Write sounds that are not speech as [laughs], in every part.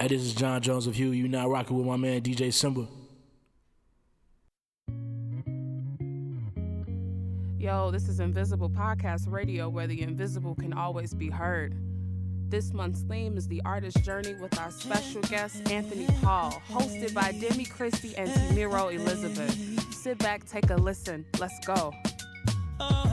Hey, this is John Jones of Huey. You now rocking with my man DJ Simba. Yo, this is Invisible Podcast Radio, where the invisible can always be heard. This month's theme is the artist journey with our special guest, Anthony Paul, hosted by Demi Christie and Tamiro Elizabeth. Sit back, take a listen. Let's go. Oh.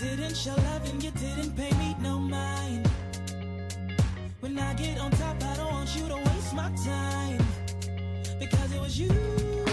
didn't show love and you didn't pay me no mind. When I get on top, I don't want you to waste my time. Because it was you.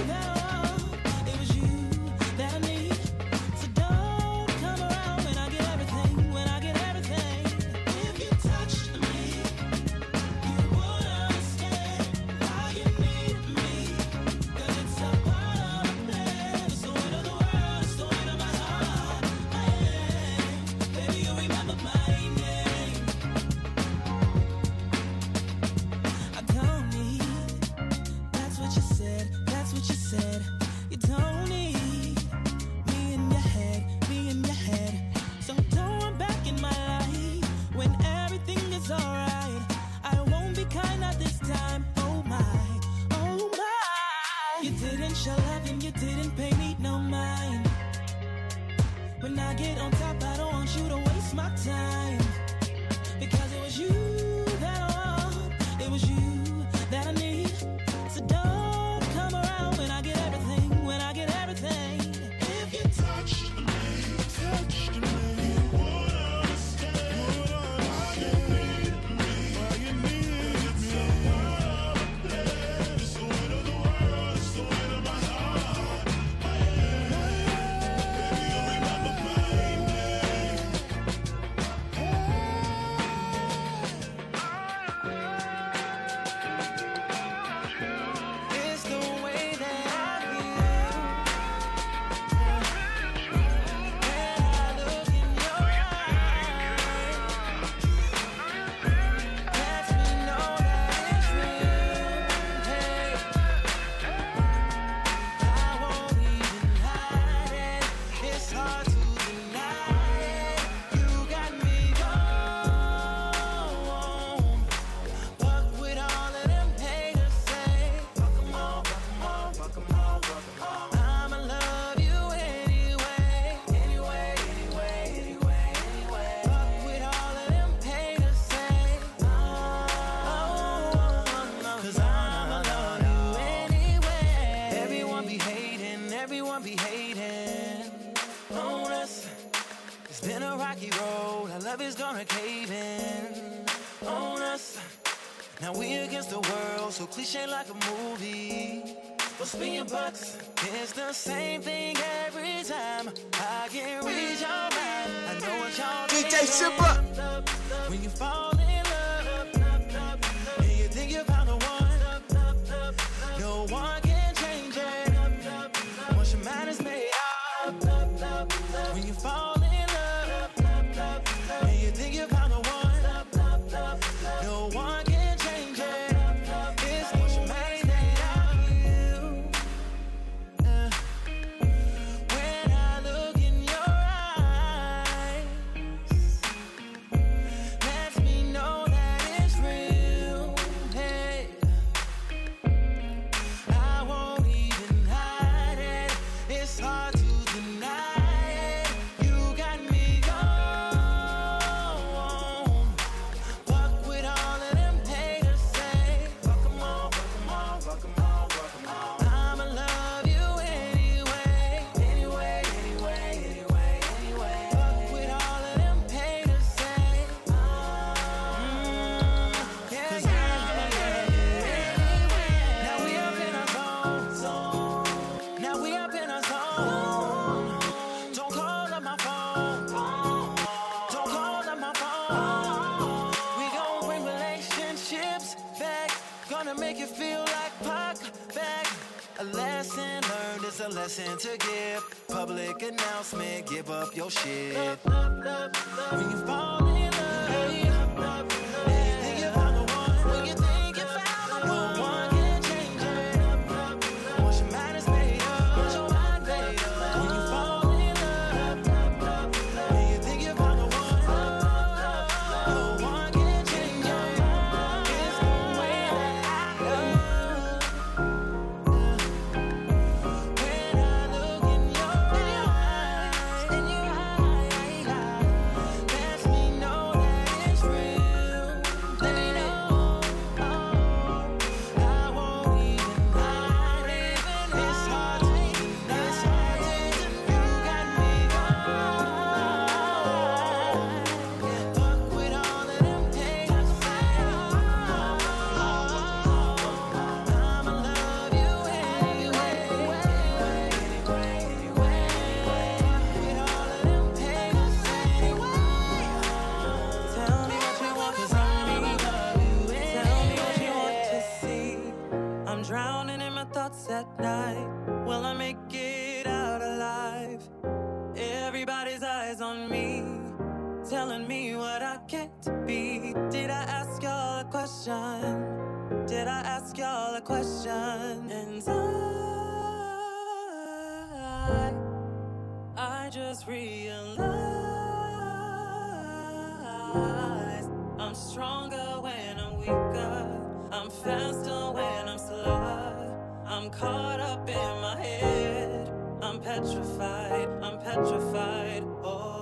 I'm faster when I'm slow. I'm caught up in my head. I'm petrified, I'm petrified. Oh.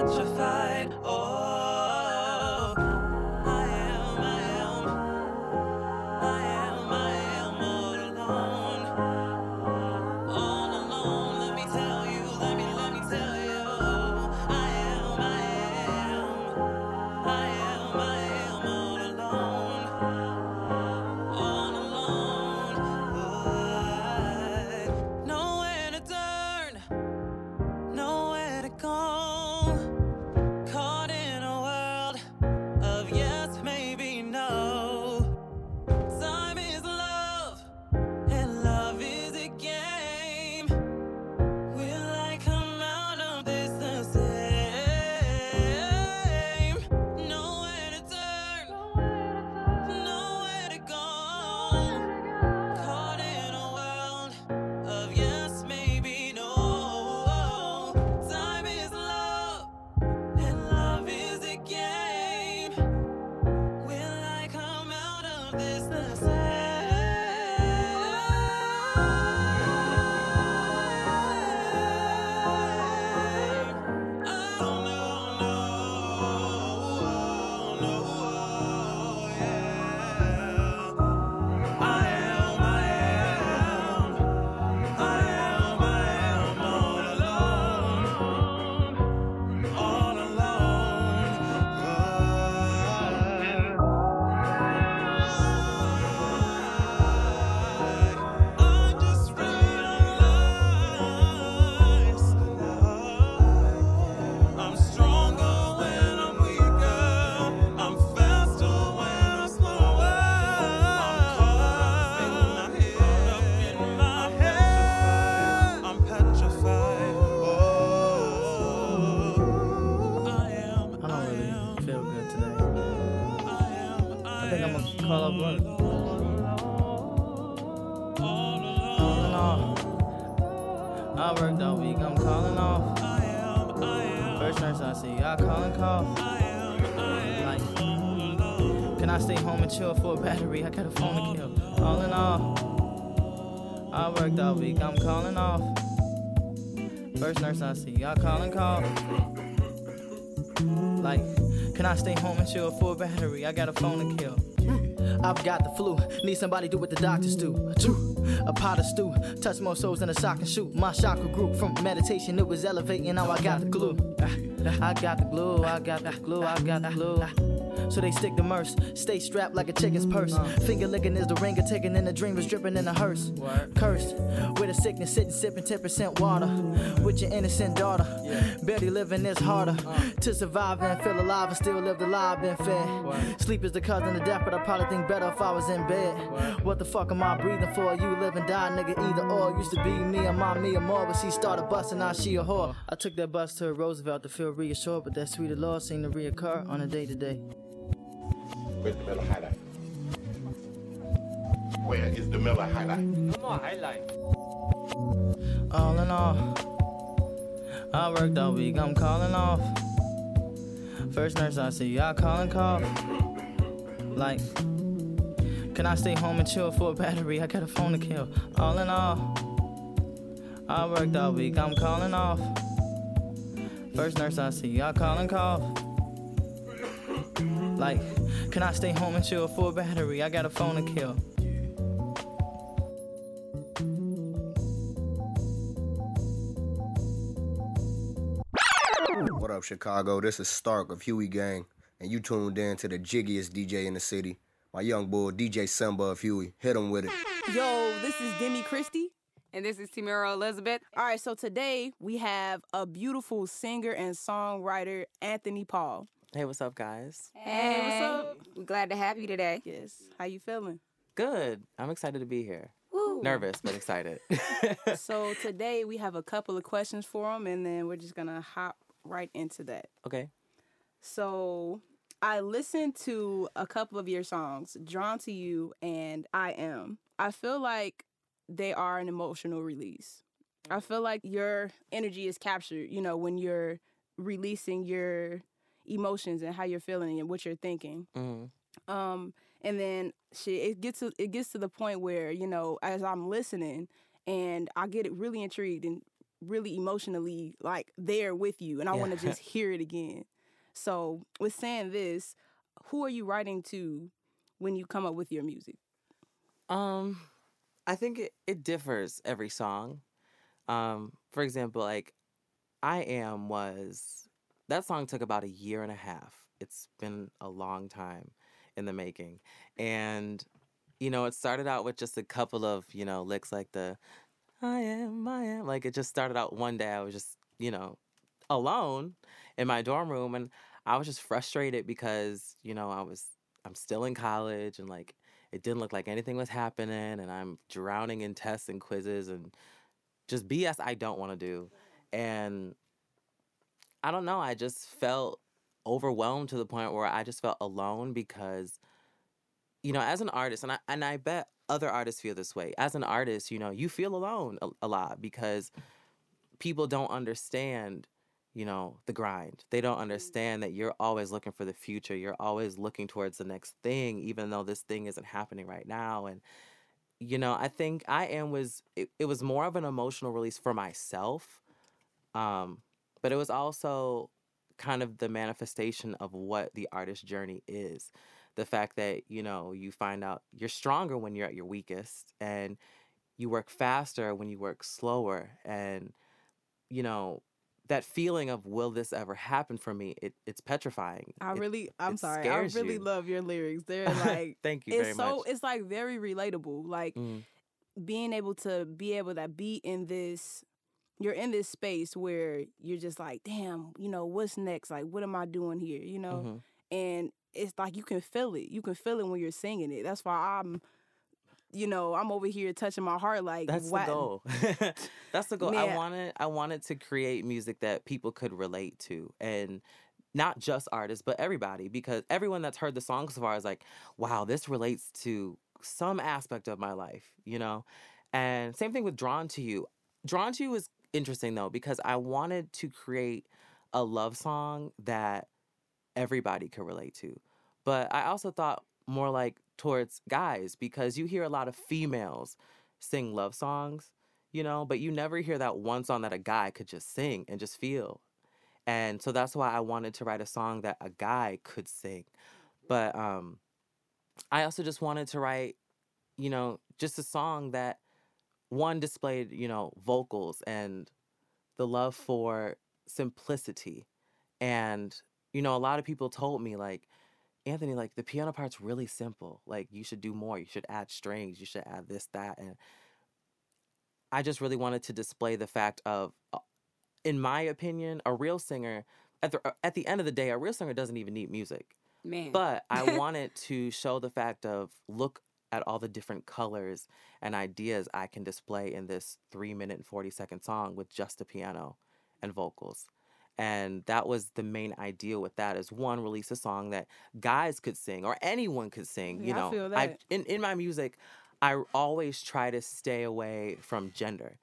such a battery? I got a phone to kill. All in all, I worked all week, I'm calling off. First nurse I see, I call and cough. Like, can I stay home and chill a battery? I got a phone to kill. I've got the flu. Need somebody do what the doctors do. A pot of stew. Touch more souls than a sock and shoot. My chakra grew from meditation. It was elevating. Now I got the glue. I got the glue. I got the glue. I got the glue. So they stick the merce. Stay strapped like a chicken's purse. Finger licking is the ringer taking and the dream is dripping in the hearse. Cursed with a sickness, sitting sipping 10% water. With your innocent daughter. Barely living is harder. To survive and feel alive and still live the lie been fed. Sleep is the cousin of death, but I probably think better if I was in bed. What the fuck am I breathing for? You live and die, nigga, either or. Used to be me and my me or more, but she started busting, now she a whore. I took that bus to Roosevelt to feel reassured, but that sweet Lord seemed to reoccur on a day to day. Where's the Miller High Life? Where is the Miller High Life? Come on, highlight. All in all, I worked all week, I'm calling off. First nurse I see, I call and cough. Like, can I stay home and chill for a battery? I got a phone to kill. All in all, I worked all week, I'm calling off. First nurse I see, I call and cough. Like, can I stay home and chill for a battery? I got a phone to kill. What up, Chicago? This is Stark of Huey Gang, and you tuned in to the jiggiest DJ in the city. My young boy, DJ Simba of Huey. Hit him with it. Yo, this is Demi Christie. And this is Timira Elizabeth. All right, so today we have a beautiful singer and songwriter, Anthony Paul. Hey, what's up, guys? Hey, what's up? We're glad to have you today. Yes. How you feeling? Good. I'm excited to be here. Woo. Nervous, but excited. [laughs] so today we have a couple of questions for him, and then we're just gonna hop right into that. okay. So I listened to a couple of your songs, Drawn to You and I Am. I feel like they are an emotional release. I feel like your energy is captured, you know, when you're releasing your emotions and how you're feeling and what you're thinking. hmm Um, and then shit, it gets to it gets to the point where you know, as I'm listening, and I get it really intrigued and really emotionally like there with you, and I want to just [laughs] hear it again. So, with saying this, who are you writing to when you come up with your music? Um, I think it, it differs every song. Um, for example, like I Am was that song took about a year and a half. It's been a long time in the making. And you know, it started out with just a couple of, you know, licks like the I am, I am. Like it just started out one day I was just, you know, alone in my dorm room and I was just frustrated because, you know, I was I'm still in college and like it didn't look like anything was happening and I'm drowning in tests and quizzes and just BS I don't want to do. And I don't know, I just felt overwhelmed to the point where I just felt alone because you know, as an artist and I and I bet other artists feel this way. As an artist, you know, you feel alone a, a lot because people don't understand you know the grind they don't understand that you're always looking for the future you're always looking towards the next thing even though this thing isn't happening right now and you know i think i am was it, it was more of an emotional release for myself um but it was also kind of the manifestation of what the artist journey is the fact that you know you find out you're stronger when you're at your weakest and you work faster when you work slower and you know that feeling of will this ever happen for me it, it's petrifying I It- really, I'm it sorry, I really you. love your lyrics. They're [laughs] like, thank you it's very so, much it's like very relatable. Like Mm, being able to be able to be in this you're in this space where you're just like damn you know what's next? Like what am i doing here? You know? Mhm. and it's like you can feel it. You can feel it when you're singing it. That's why i'm you know i'm over here touching my heart like that's why- the goal. [laughs] That's the goal. I wanted i wanted to create music that people could relate to and not just artists, but everybody, because everyone that's heard the song so far is like, wow, this relates to some aspect of my life, you know? And same thing with Drawn to You. Drawn to You is interesting though, because I wanted to create a love song that everybody could relate to. But I also thought more like towards guys, because you hear a lot of females sing love songs, you know, but you never hear that one song that a guy could just sing and just feel. And so that's why I wanted to write a song that a guy could sing. But um I also just wanted to write, you know, just a song that one displayed, you know, vocals and the love for simplicity. And, you know, a lot of people told me, like, Anthony, like, the piano part's really simple. Like, you should do more. You should add strings. You should add this, that. And I just really wanted to display the fact of, uh, in my opinion, a real singer, at the, uh, at the end of the day, a real singer doesn't even need music. Man. But I wanted to show the fact of look at all the different colors and ideas I can display in this three minute and 40 second song with just a piano and vocals. And that was the main idea with that is one, release a song that guys could sing or anyone could sing. You Yeah, I know, feel I in, in my music, I always try to stay away from gender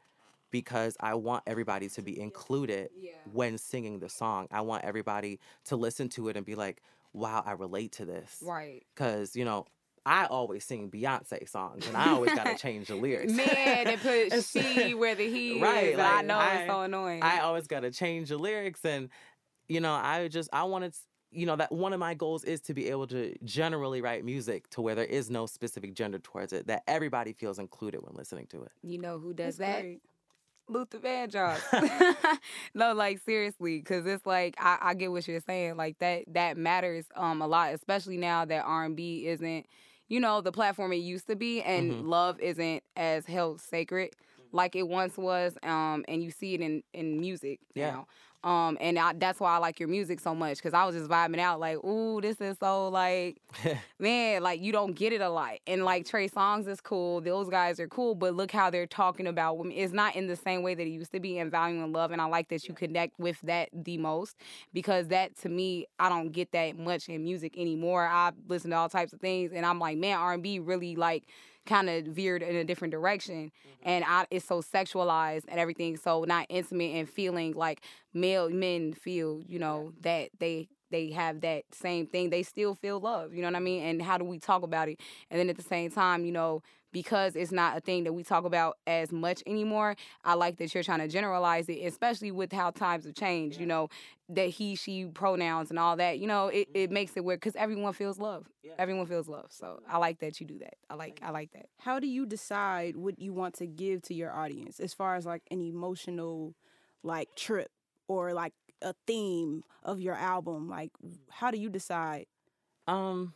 because I want everybody to be included when singing the song. I want everybody to listen to it and be like, wow, I relate to this. Right. Because, you know, I always sing Beyonce songs and I always got to [laughs] change the lyrics. Man, they put [laughs] It's- she where the he Right, is. and I know I- it's so annoying. I always got to change the lyrics. And, you know, I just, I wanted, s- you know, that one of my goals is to be able to generally write music to where there is no specific gender towards it, that everybody feels included when listening to it. you know who does That's that? great. Luther Vandross. [laughs] no, like seriously, because it's like I, I get what you're saying. Like that that matters um a lot, especially now that R and B isn't, you know, the platform it used to be, and Mhm. love isn't as held sacred like it once was. Um, and you see it in in music Yeah. now. Um, and I, that's why I like your music so much because I was just vibing out like, ooh, this is so like [laughs] man, like you don't get it a lot. And like Trey Songz is cool, those guys are cool, but look how they're talking about women. It's not in the same way that it used to be in value and love. And I like that you connect with that the most because that to me, I don't get that much in music anymore. I listen to all types of things and I'm like, man, R and B really like kind of veered in a different direction mm-hmm. and I, it's so sexualized and everything so not intimate and feeling like male men feel you know that they they have that same thing they still feel love you know what i mean and how do we talk about it? And then at the same time you know because it's not a thing that we talk about as much anymore i like that you're trying to generalize it especially with how times have changed you know that he she pronouns and all that you know it, it makes it weird because everyone feels love. Everyone feels love so i like that you do that. I like i like that. How do you decide what you want to give to your audience as far as like an emotional like trip or like a theme of your album? Like how do you decide? Um,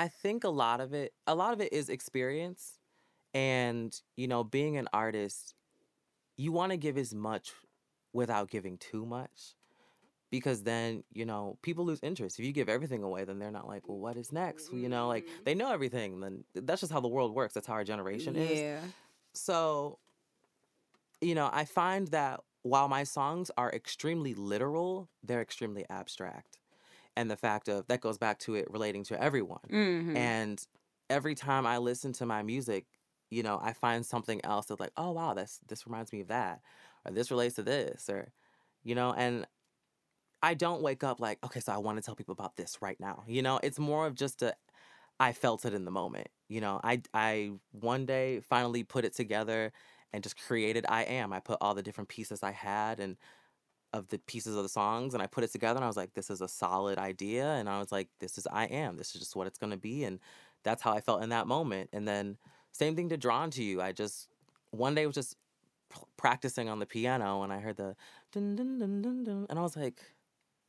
I think a lot of it, a lot of it is experience, and you know, being an artist, you want to give as much without giving too much, because then you know people lose interest. If you give everything away, then they're not like, well, what is next? You know, like mm-hmm. they know everything. Then that's just how the world works. That's how our generation is. yeah So, you know, I find that while my songs are extremely literal, they're extremely abstract. And the fact of that goes back to it relating to everyone. Mhm. And every time I listen to my music, you know, I find something else that's like, oh wow, this this reminds me of that, or this relates to this, or you know, and I don't wake up like, okay, so I want to tell people about this right now. You know, it's more of just a I felt it in the moment. You know, I I one day finally put it together and just created I am. I put all the different pieces I had and of the pieces of the songs and I put it together and I was like, this is a solid idea. And I was like, this is I am. This is just what it's gonna be. And that's how I felt in that moment. And then same thing to drawn to you. I just one day was just p- practicing on the piano and I heard the dun dun dun dun dun and I was like,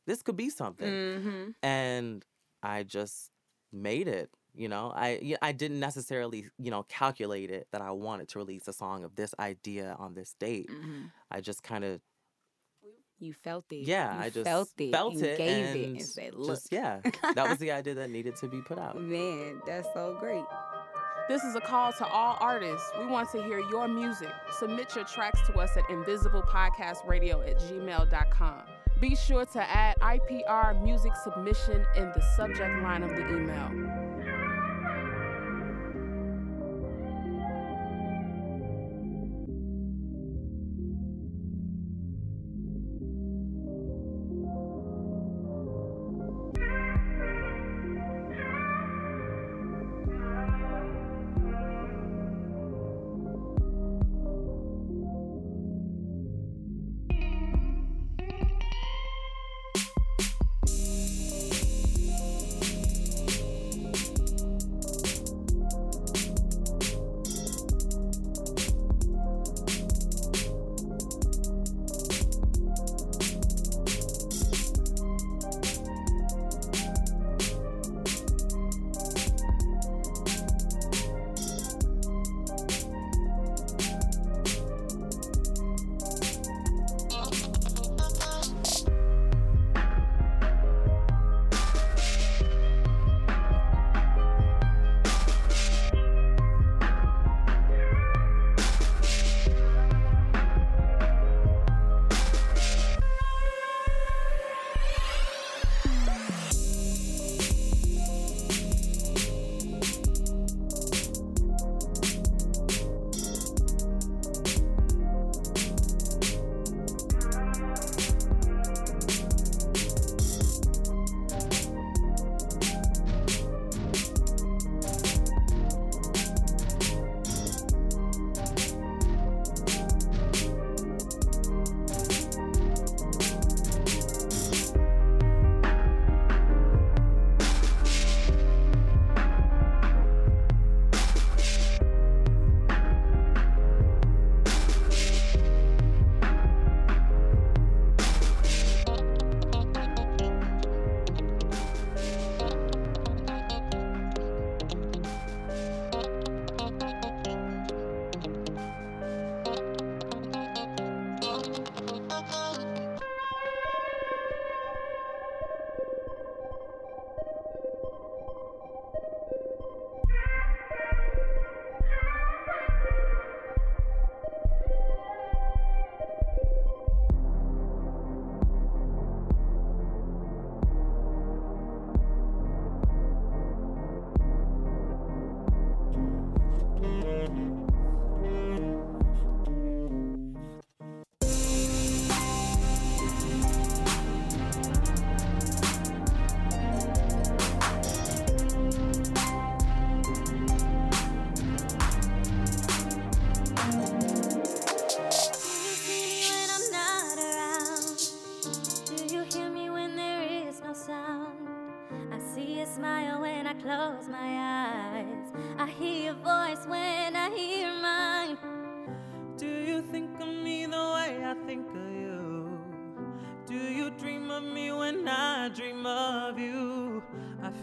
this could be something mm-hmm. and I just made it. You know, I I didn't necessarily you know calculate it that I wanted to release a song of this idea on this date. Mm-hmm. I just kind of You felt it. yeah, You I just felt it. felt and it gave and it and said, "Look." just yeah, that was the idea that needed to be put [laughs] out. Man, that's so great. This is a call to all artists. We want to hear your music. Submit your tracks to us at invisiblepodcastradio at gmail.com. Be sure to add IPR music submission in the subject line of the email.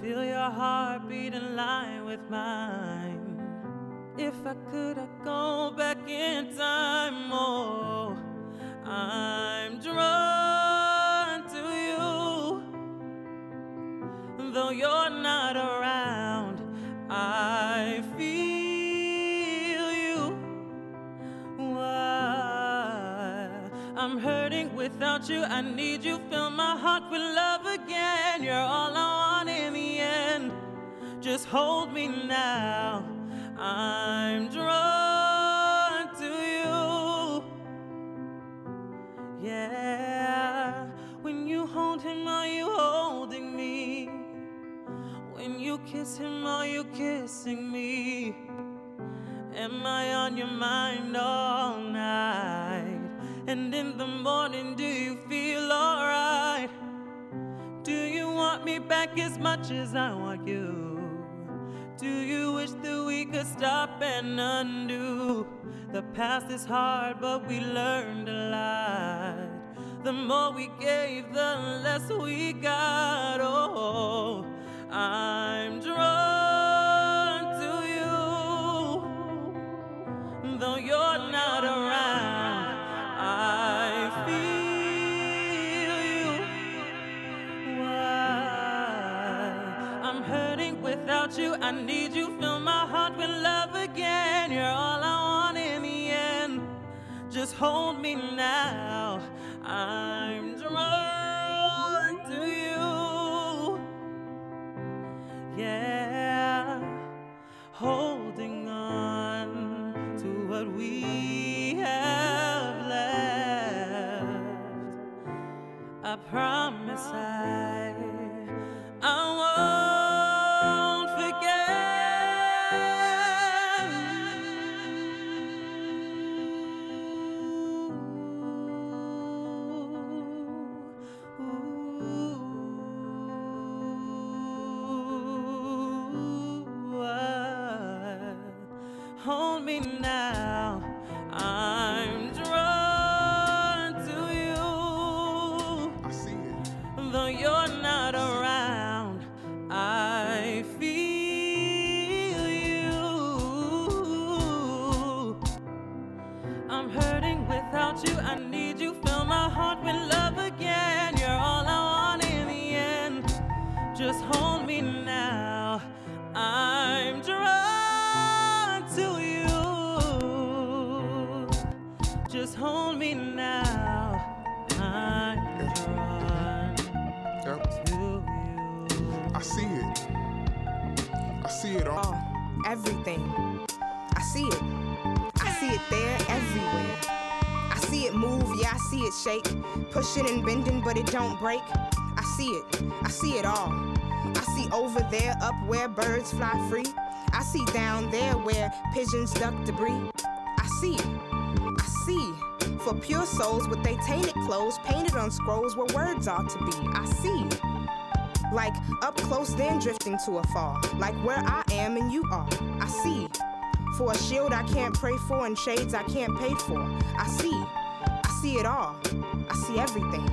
Feel your heartbeat in line with mine. If I could, I'd go back in time. Oh, I'm drawn to you. Though you're not around, I feel you. Why? I'm hurting without you. I need you. Fill my heart with love hold me now. I'm drawn to you. Yeah. When you hold him, are you holding me? When you kiss him, are you kissing me? Am I on your mind all night? And in the morning, do you feel alright? Do you want me back as much as I want you? Do you wish that we could stop and undo? The past is hard, but we learned a lot. The more we gave, the less we got. Oh, I'm drawn I need you. Fill my heart with love again. You're all I want in the end. Just hold me now. I'm drawn to you. Yeah, holding on to what we have left. I promise I. it shake. Pushing and bending, but it don't break. I see it. I see it all. I see over there, up where birds fly free. I see down there where pigeons duck debris. I see. I see. For pure souls with they tainted clothes painted on scrolls where words ought to be. I see. Like up close, then drifting to a afar. Like where I am and you are. I see. For a shield I can't pray for and shades I can't pay for. I see. I see it all. I see everything.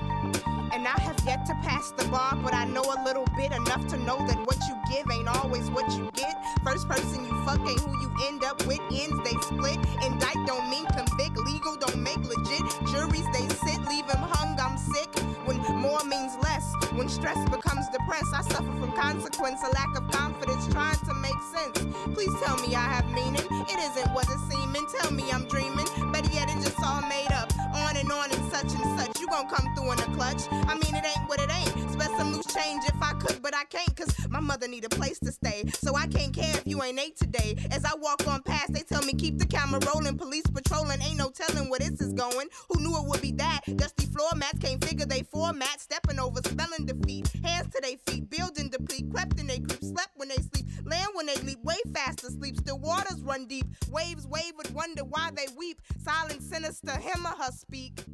And I have yet to pass the bar, but I know a little bit enough to know that what you give ain't always what you get. First person you fuck ain't who you end up with. Ends they split. Indict don't mean convict. Legal don't make legit. Juries they sit, leave him hung. I'm sick. When more means less. When stress becomes depressed, I suffer from consequence, a lack of confidence, trying to make sense. Please tell me I have meaning. It isn't what it's seeming. Tell me I'm dreaming. Better yet, it's just all made up. And on and such and such. You gon' come through in a clutch. I mean, it ain't what it ain't. Spend some loose change if I could, but I can't, cause my mother need a place to stay. So I can't care if you ain't ate today. As I walk on past, they tell me keep the camera rolling. Police patrolling, ain't no telling where this is going. Who knew it would be that? Dusty floor mats can't figure they format. Stepping over, way faster sleep. Still waters run deep. Waves wave would wonder why they weep. Silent, sinister, him or her speak.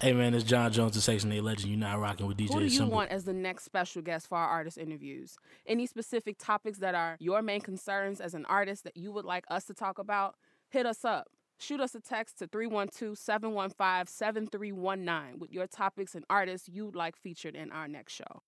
Hey man, it's John Jones, the Section 8 legend. You're not rocking with DJ Who do you Simple. want as the next special guest for our artist interviews? Any specific topics that are your main concerns as an artist that you would like us to talk about? Hit us up. Shoot us a text to 312 715 7319 with your topics and artists you'd like featured in our next show.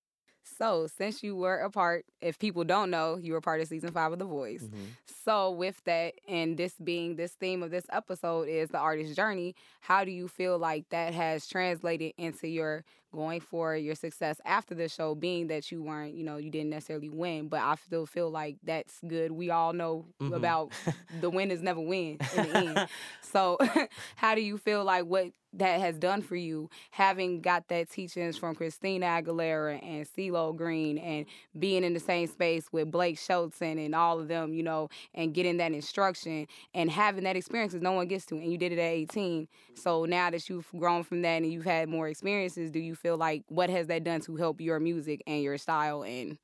So, since you were a part, if people don't know, you were part of season five of The Voice. Mm-hmm. So, with that, and this being this theme of this episode is the artist's journey, how do you feel like that has translated into your going for your success after the show? Being that you weren't, you know, you didn't necessarily win, but I still feel like that's good. We all know Mhm. about the [laughs] winners never win in the end. So, [laughs] how do you feel like what that has done for you, having got that teachings from Christina Aguilera and CeeLo Green, and being in the same space with Blake Shelton and all of them, you know, and getting that instruction and having that experience 'cause no one gets to, and you did it at 18. So now that you've grown from that and you've had more experiences, do you feel like what has that done to help your music and your style and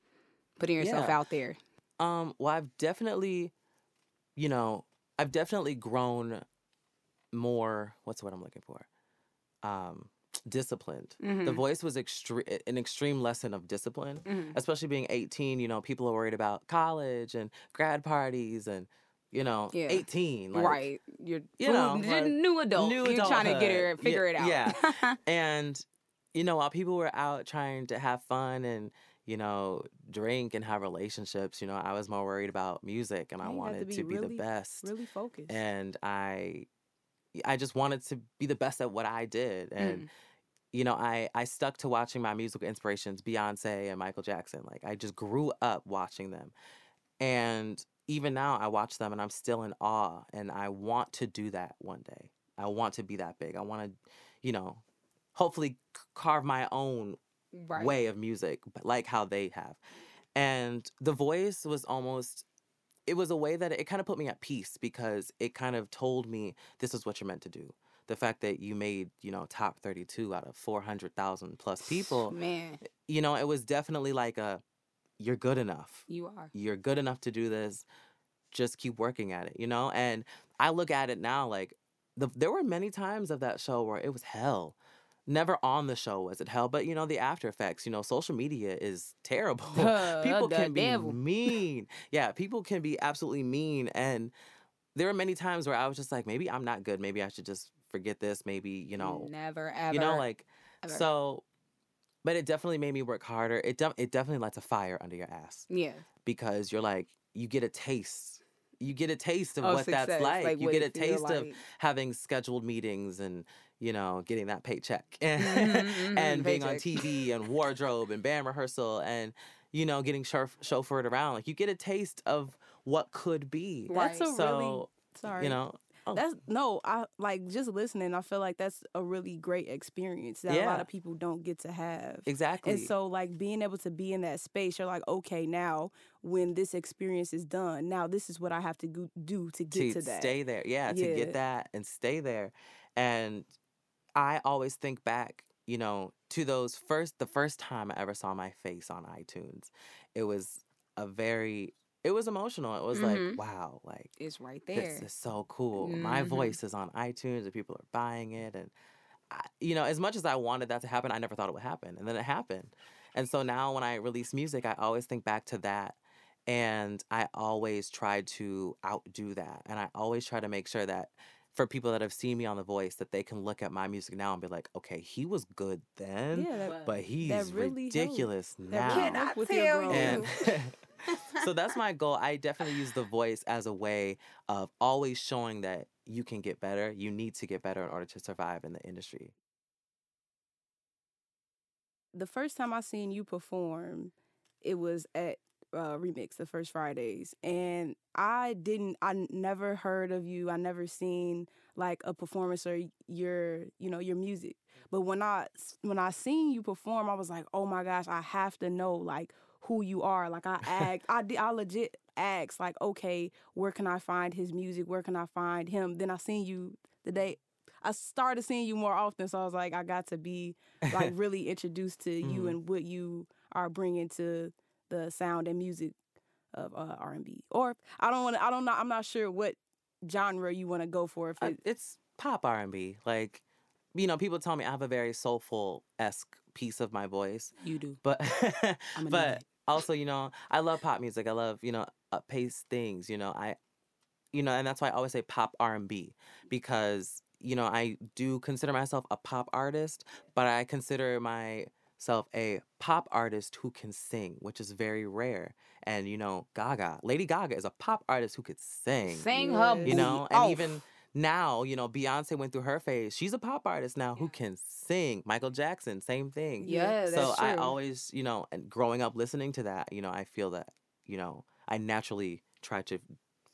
putting yourself Yeah. out there? Um, well, I've definitely, you know, I've definitely grown more. What's what I'm looking for? Um, disciplined. The Mhm. voice was extreme, an extreme lesson of discipline, Mhm. especially being 18. You know, people are worried about college and grad parties and, you know, Yeah. 18. Like, right. You're you know, new- like, new adult. new You're trying to get her figure it out. Yeah. [laughs] and you know, while people were out trying to have fun and you know drink and have relationships, you know, I was more worried about music and I have wanted be to be, really- the best. Really focused. And I, I just wanted to be the best at what I did. And Mm. you know, I I stuck to watching my musical inspirations, Beyonce and Michael Jackson. Like I just grew up watching them. And even now I watch them and I'm still in awe and I want to do that one day. I want to be that big. I want to, you know, hopefully carve my own Right. way of music like how they have. And The Voice was almost it was a way that it kind of put me at peace because it kind of told me this is what you're meant to do. The fact that you made, you know, top 32 out of 400,000 plus people, Man, eh, you know, it was definitely like a you're good enough. you are. You're good enough to do this. Just keep working at it, you know? And I look at it now like the, there were many times of that show where it was hell. Never on the show was it hell, but you know the after effects. You know, social media is terrible. [laughs] [laughs] People can be devil. mean. yeah, people can be absolutely mean, and there were many times where I was just like, maybe I'm not good. Maybe I should just forget this. Maybe you know, Never ever. you know, like ever. so. But it definitely made me work harder. It de- it definitely lights a fire under your ass yeah. because you're like you get a taste. You get a taste of Of what that's like. like you get a taste of having scheduled meetings and you know getting that paycheck [laughs] and Mhm, and mhm, being on. TV and wardrobe and band rehearsal and you know getting chauff- chauffeured around. Like you get a taste of what could be. That's a so really sorry. you know. oh, That's no, I like just listening. I feel like that's a really great experience that a lot of people don't get to have. exactly. And so, like being able to be in that space, you're like, okay, now when this experience is done, now this is what I have to go- do to get to, that. stay there. Yeah, to get that and stay there. And I always think back, you know, to those first the first time I ever saw my face on iTunes. It was a very it was emotional. It was Mhm. like, wow, like It's right there. this is so cool. My Mhm. voice is on iTunes and people are buying it and I, you know, as much as I wanted that to happen, I never thought it would happen. And then it happened. And so now when I release music, I always think back to that. And I always try to outdo that. And I always try to make sure that for people that have seen me on The Voice, that they can look at my music now and be like, okay, he was good then, Yeah, that, but he's that really ridiculous that now. really Can with your tell growth. And [laughs] so that's my goal. I definitely use the voice as a way of always showing that you can get better. You need to get better in order to survive in the industry. the first time I seen you perform, it was at uh, Remix, the first Fridays, and I didn't, I never heard of you. I never seen like a performance or your, you know, your music. But when I when I seen you perform, I was like, oh my gosh, I have to know like who you are. Like I asked, I I legit asked like, okay, where can I find his music? Where can I find him? Then I seen you the day. I started seeing you more often, so I was like, I got to be like [laughs] really introduced to you Mhm. and what you are bringing to the sound and music of uh, R&B. Or I don't want to. I don't know. I'm not sure what genre you want to go for. If Uh, it's pop R and B. Like, you know, people tell me I have a very soulful esque piece of my voice, You do. but [laughs] but it. also, you know, I love pop music. I love you know up paced things. You know, I you know, and that's why I always say pop R and B because you know I do consider myself a pop artist, but I consider myself a pop artist who can sing, which is very rare. And you know, Gaga, Lady Gaga is a pop artist who could sing. Sing her you know, and off. even now, you know, Beyonce went through her phase. She's a pop artist now who can sing. Michael Jackson, same thing. Yeah, so that's I true. always, you know, and growing up listening to that, you know, I feel that, you know, I naturally try to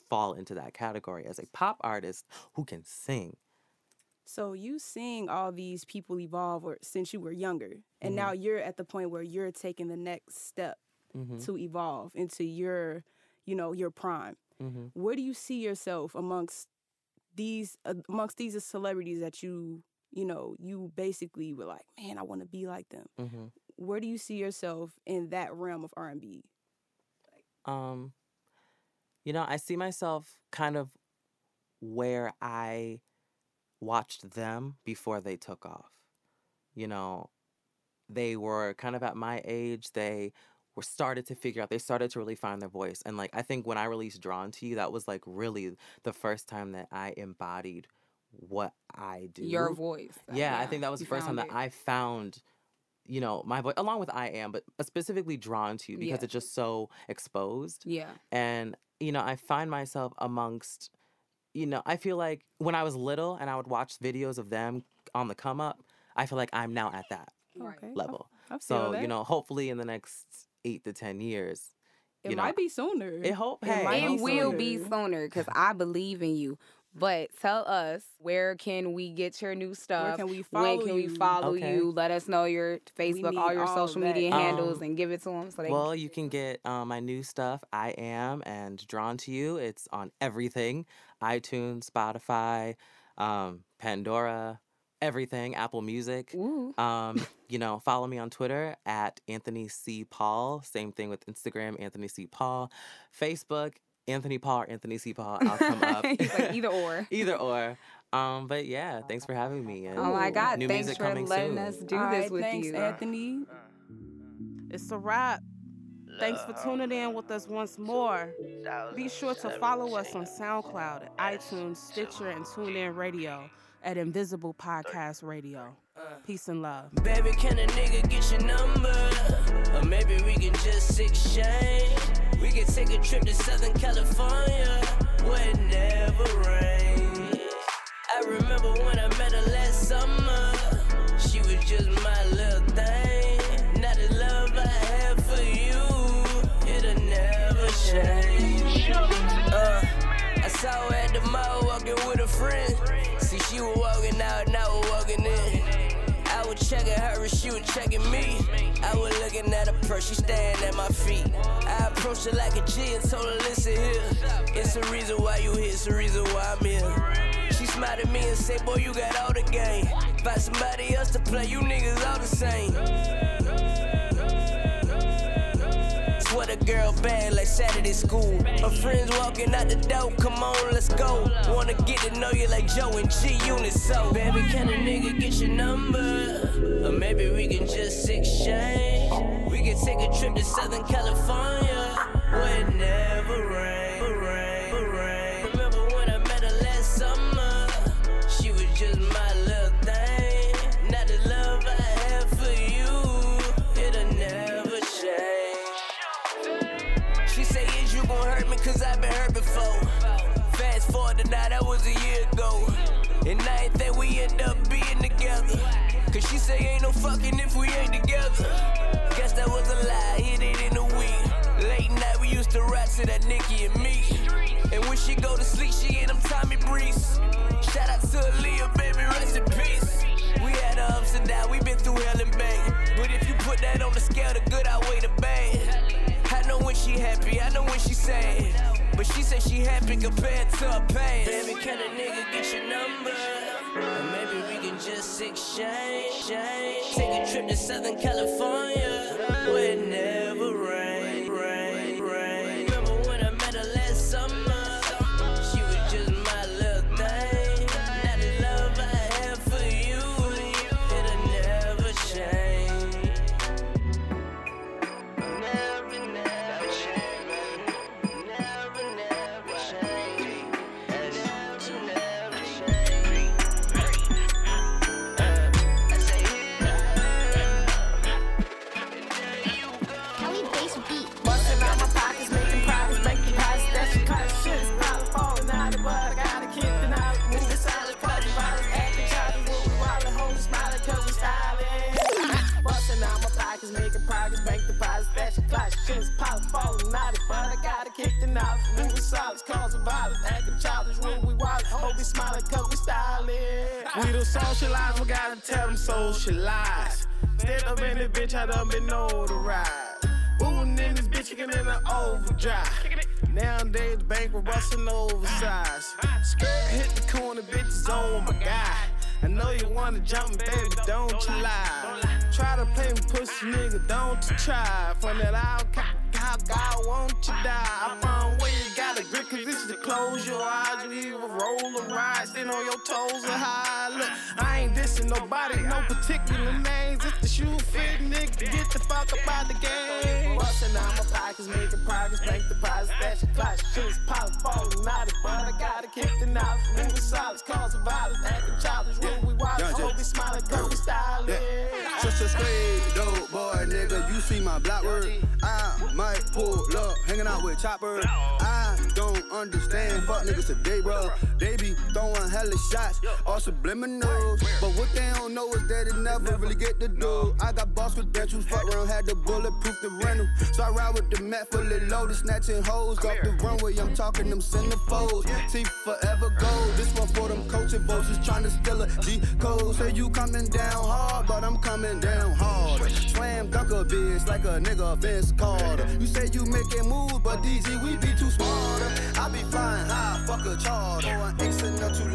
fall into that category as a pop artist who can sing. So you seeing all these people evolve, or since you were younger, and Mhm. now you're at the point where you're taking the next step hmm to evolve into your, you know, your prime. hmm Where do you see yourself amongst these uh, amongst these celebrities that you you know you basically were like, man, I want to be like them. hmm Where do you see yourself in that realm of R and B? Um, you know, I see myself kind of where I watched them before they took off. You know, they were kind of at my age. They were started to figure out. They started to really find their voice. And like I think when I released "Drawn to You," that was like really the first time that I embodied what I do. Your voice. Uh, Yeah, I think that was the first time found that. I found, you know, my voice along with I am, but specifically drawn to you because Yeah. it's just so exposed. Yeah. And, you know, I find myself amongst, you know, I feel like when I was little and I would watch videos of them on the come up, I feel like I'm now at that Okay, level. I feel So, that. you know, hopefully in the next eight to 10 years, it you know, might be sooner. it hope, it hey, might It be will be sooner. sooner because I believe in you. But tell us where can we get your new stuff? can we when follow can we you? follow Okay. you? Let us know your Facebook, all your all social media handles, Um, and give it to them so they. Well, you can get uh, my new stuff, I Am, and Drawn to You. It's on everything iTunes, Spotify, um, Pandora, everything, Apple Music. Um, [laughs] you know, follow me on Twitter at Anthony C. Paul. Same thing with Instagram, Anthony C. Paul. Facebook, Anthony Paul or Anthony C. Paul, I'll come up. [laughs] He's like either [laughs] or. Either or. Um, but yeah, thanks for having me. And Oh my God! new thanks music for coming letting soon. us do All this right, with thanks, you. Anthony. It's a wrap. Thanks for tuning in with us once more. Be sure to follow us on SoundCloud, iTunes, Stitcher, and TuneIn Radio at Invisible Podcast Radio. Peace and love. Baby, can a nigga get your number? Or maybe we can just exchange. We can take a trip to Southern California where it never rains. I remember when I met her last summer. She was just my little thing. Saw her at the mall walking with a friend. See, she was walking out and I was walking in. I was checking her and she was checking me. I was looking at her purse, she staring at my feet. I approached her like a G and told her, listen here. It's the reason why you here, it's the reason why I'm here. She smiled at me and said, boy, you got all the game. Find somebody else to play, you niggas all the same. Sweater girl bad like Saturday school. Her friends walking out the door, come on, let's go. Wanna get to know you like Joe and G Unit, so. Baby, can a nigga get your number? Or maybe we can just exchange. We can take a trip to Southern California where was a year ago. And I ain't think we end up being together. Cause she say, Ain't no fucking if we ain't together. Guess that was a lie, hit it in a week. Late night, we used to rap to that Nicki and me. And when she go to sleep, she in them Tommy Breeze. Shout out to Aaliyah, baby, rest in peace. We had our ups and downs, we been through hell and back. But if you put that on the scale, the good outweigh the bad. I know when she happy, I know when she sad. But she said she happy compared to her past. Baby, can a nigga get your number? Or maybe we can just exchange. Take a trip to Southern California where it never rain, causing violence, acting childish. What we wildin', hold we smiling, cause we styling. We don't socialize, we gotta tell them socialize. Stand up in this bitch, I done been notarized. Bootin' in this bitch, kicking in the overdrive. Nowadays, the bank we're bustin' oversized. Skirt hit the corner, bitches on my guy. I know you wanna jump baby, don't you lie. Try to play me pussy, nigga, don't you try. From that out, God, God, won't you die? I found cause this is to close your eyes. You either roll or ride, stand on your toes or high. Look, I ain't dissing nobody, no particular names. If the shoe fit, nigga, get the fuck up out the game. Bustin' out my pockets, making progress, bank deposits. That's your class shit. It's probably falling out of but I gotta keep the knowledge. Moving silence, causing violence, acting childish. When we wild, Yeah, hope yeah. we smiling, cause we styling. Such a straight dope boy, nigga. You see my black word. I might pull up, hanging out with Chopper. I don't understand. Fuck niggas today, bro. They be throwing hella shots, all subliminals. But what they don't know is that it never really get the I got boss credentials, fuck around, had the bulletproof the rental. So I ride with the mat fully loaded, snatching hoes off the runway. I'm talking them centerfolds. See, forever gold. This one for them coaching votes, is trying to steal a G code. Say you coming down hard, but I'm coming down hard. Slam dunk a bitch like a nigga Vince Carter. You say you making moves, but DG, we be too smarter. I be flying high, fuck a charter. Or an ace in a two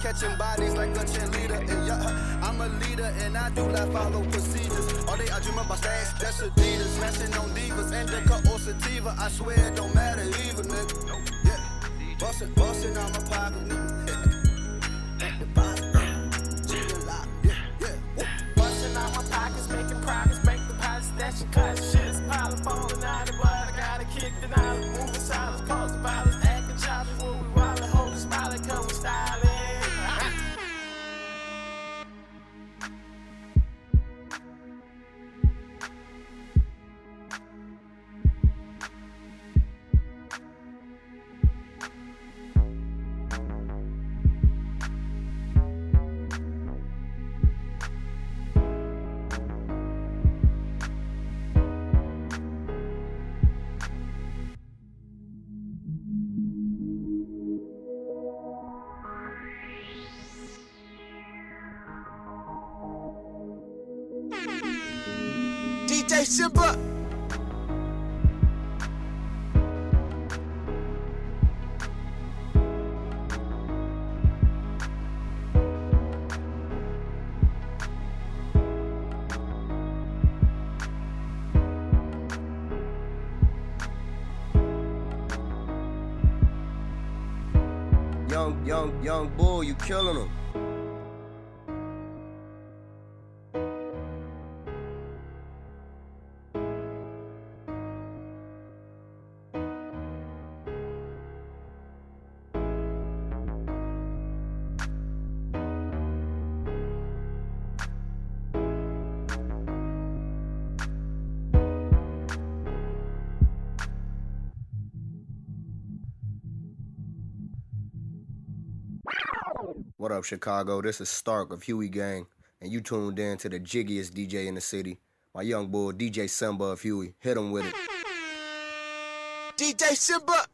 catching bodies like a cheerleader. And yeah, uh, I'm a leader and I do not follow procedures. All day I dream about stacks, that's Adidas. Smashing on divas, indica or sativa. I swear it don't matter either, nigga. Yeah, bustin', bustin' out my pocket, nigga. Young, young, bull, you killing him. Up, Chicago? This is Stark of Huey Gang, and you tuned in to the jiggiest DJ in the city. My young boy, DJ Simba of Huey. Hit him with it. DJ Simba.